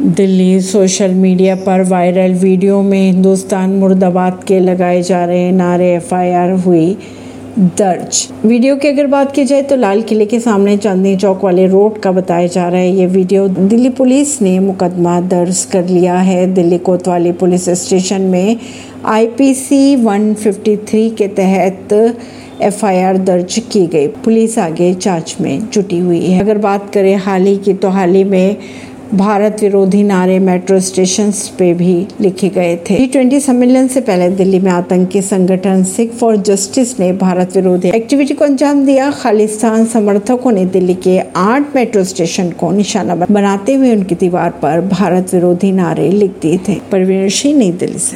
Delhi social media पर viral video में हिंदुस्तान मुर्दाबाद के लगाए जा रहे नारे एफआईआर हुई दर्ज। वीडियो की अगर बात की जाए तो लाल किले के सामने चांदनी चौक वाले रोड का बताया जा रहा है। ये वीडियो दिल्ली पुलिस ने मुकदमा दर्ज कर लिया है। दिल्ली कोतवाली पुलिस स्टेशन में आईपीसी 153 के तहत एफआईआर दर्ज की गई। पुलिस आगे जाँच में जुटी हुई है। अगर बात करें हाल ही की तो हाल ही में भारत विरोधी नारे मेट्रो स्टेशन पे भी लिखे गए थे। जी ट्वेंटी सम्मेलन से पहले दिल्ली में आतंकी संगठन सिख फॉर जस्टिस ने भारत विरोधी एक्टिविटी को अंजाम दिया। खालिस्तान समर्थकों ने दिल्ली के आठ मेट्रो स्टेशन को निशाना बनाते हुए उनकी दीवार पर भारत विरोधी नारे लिख दिए थे। परवीन सिंह नई दिल्ली से।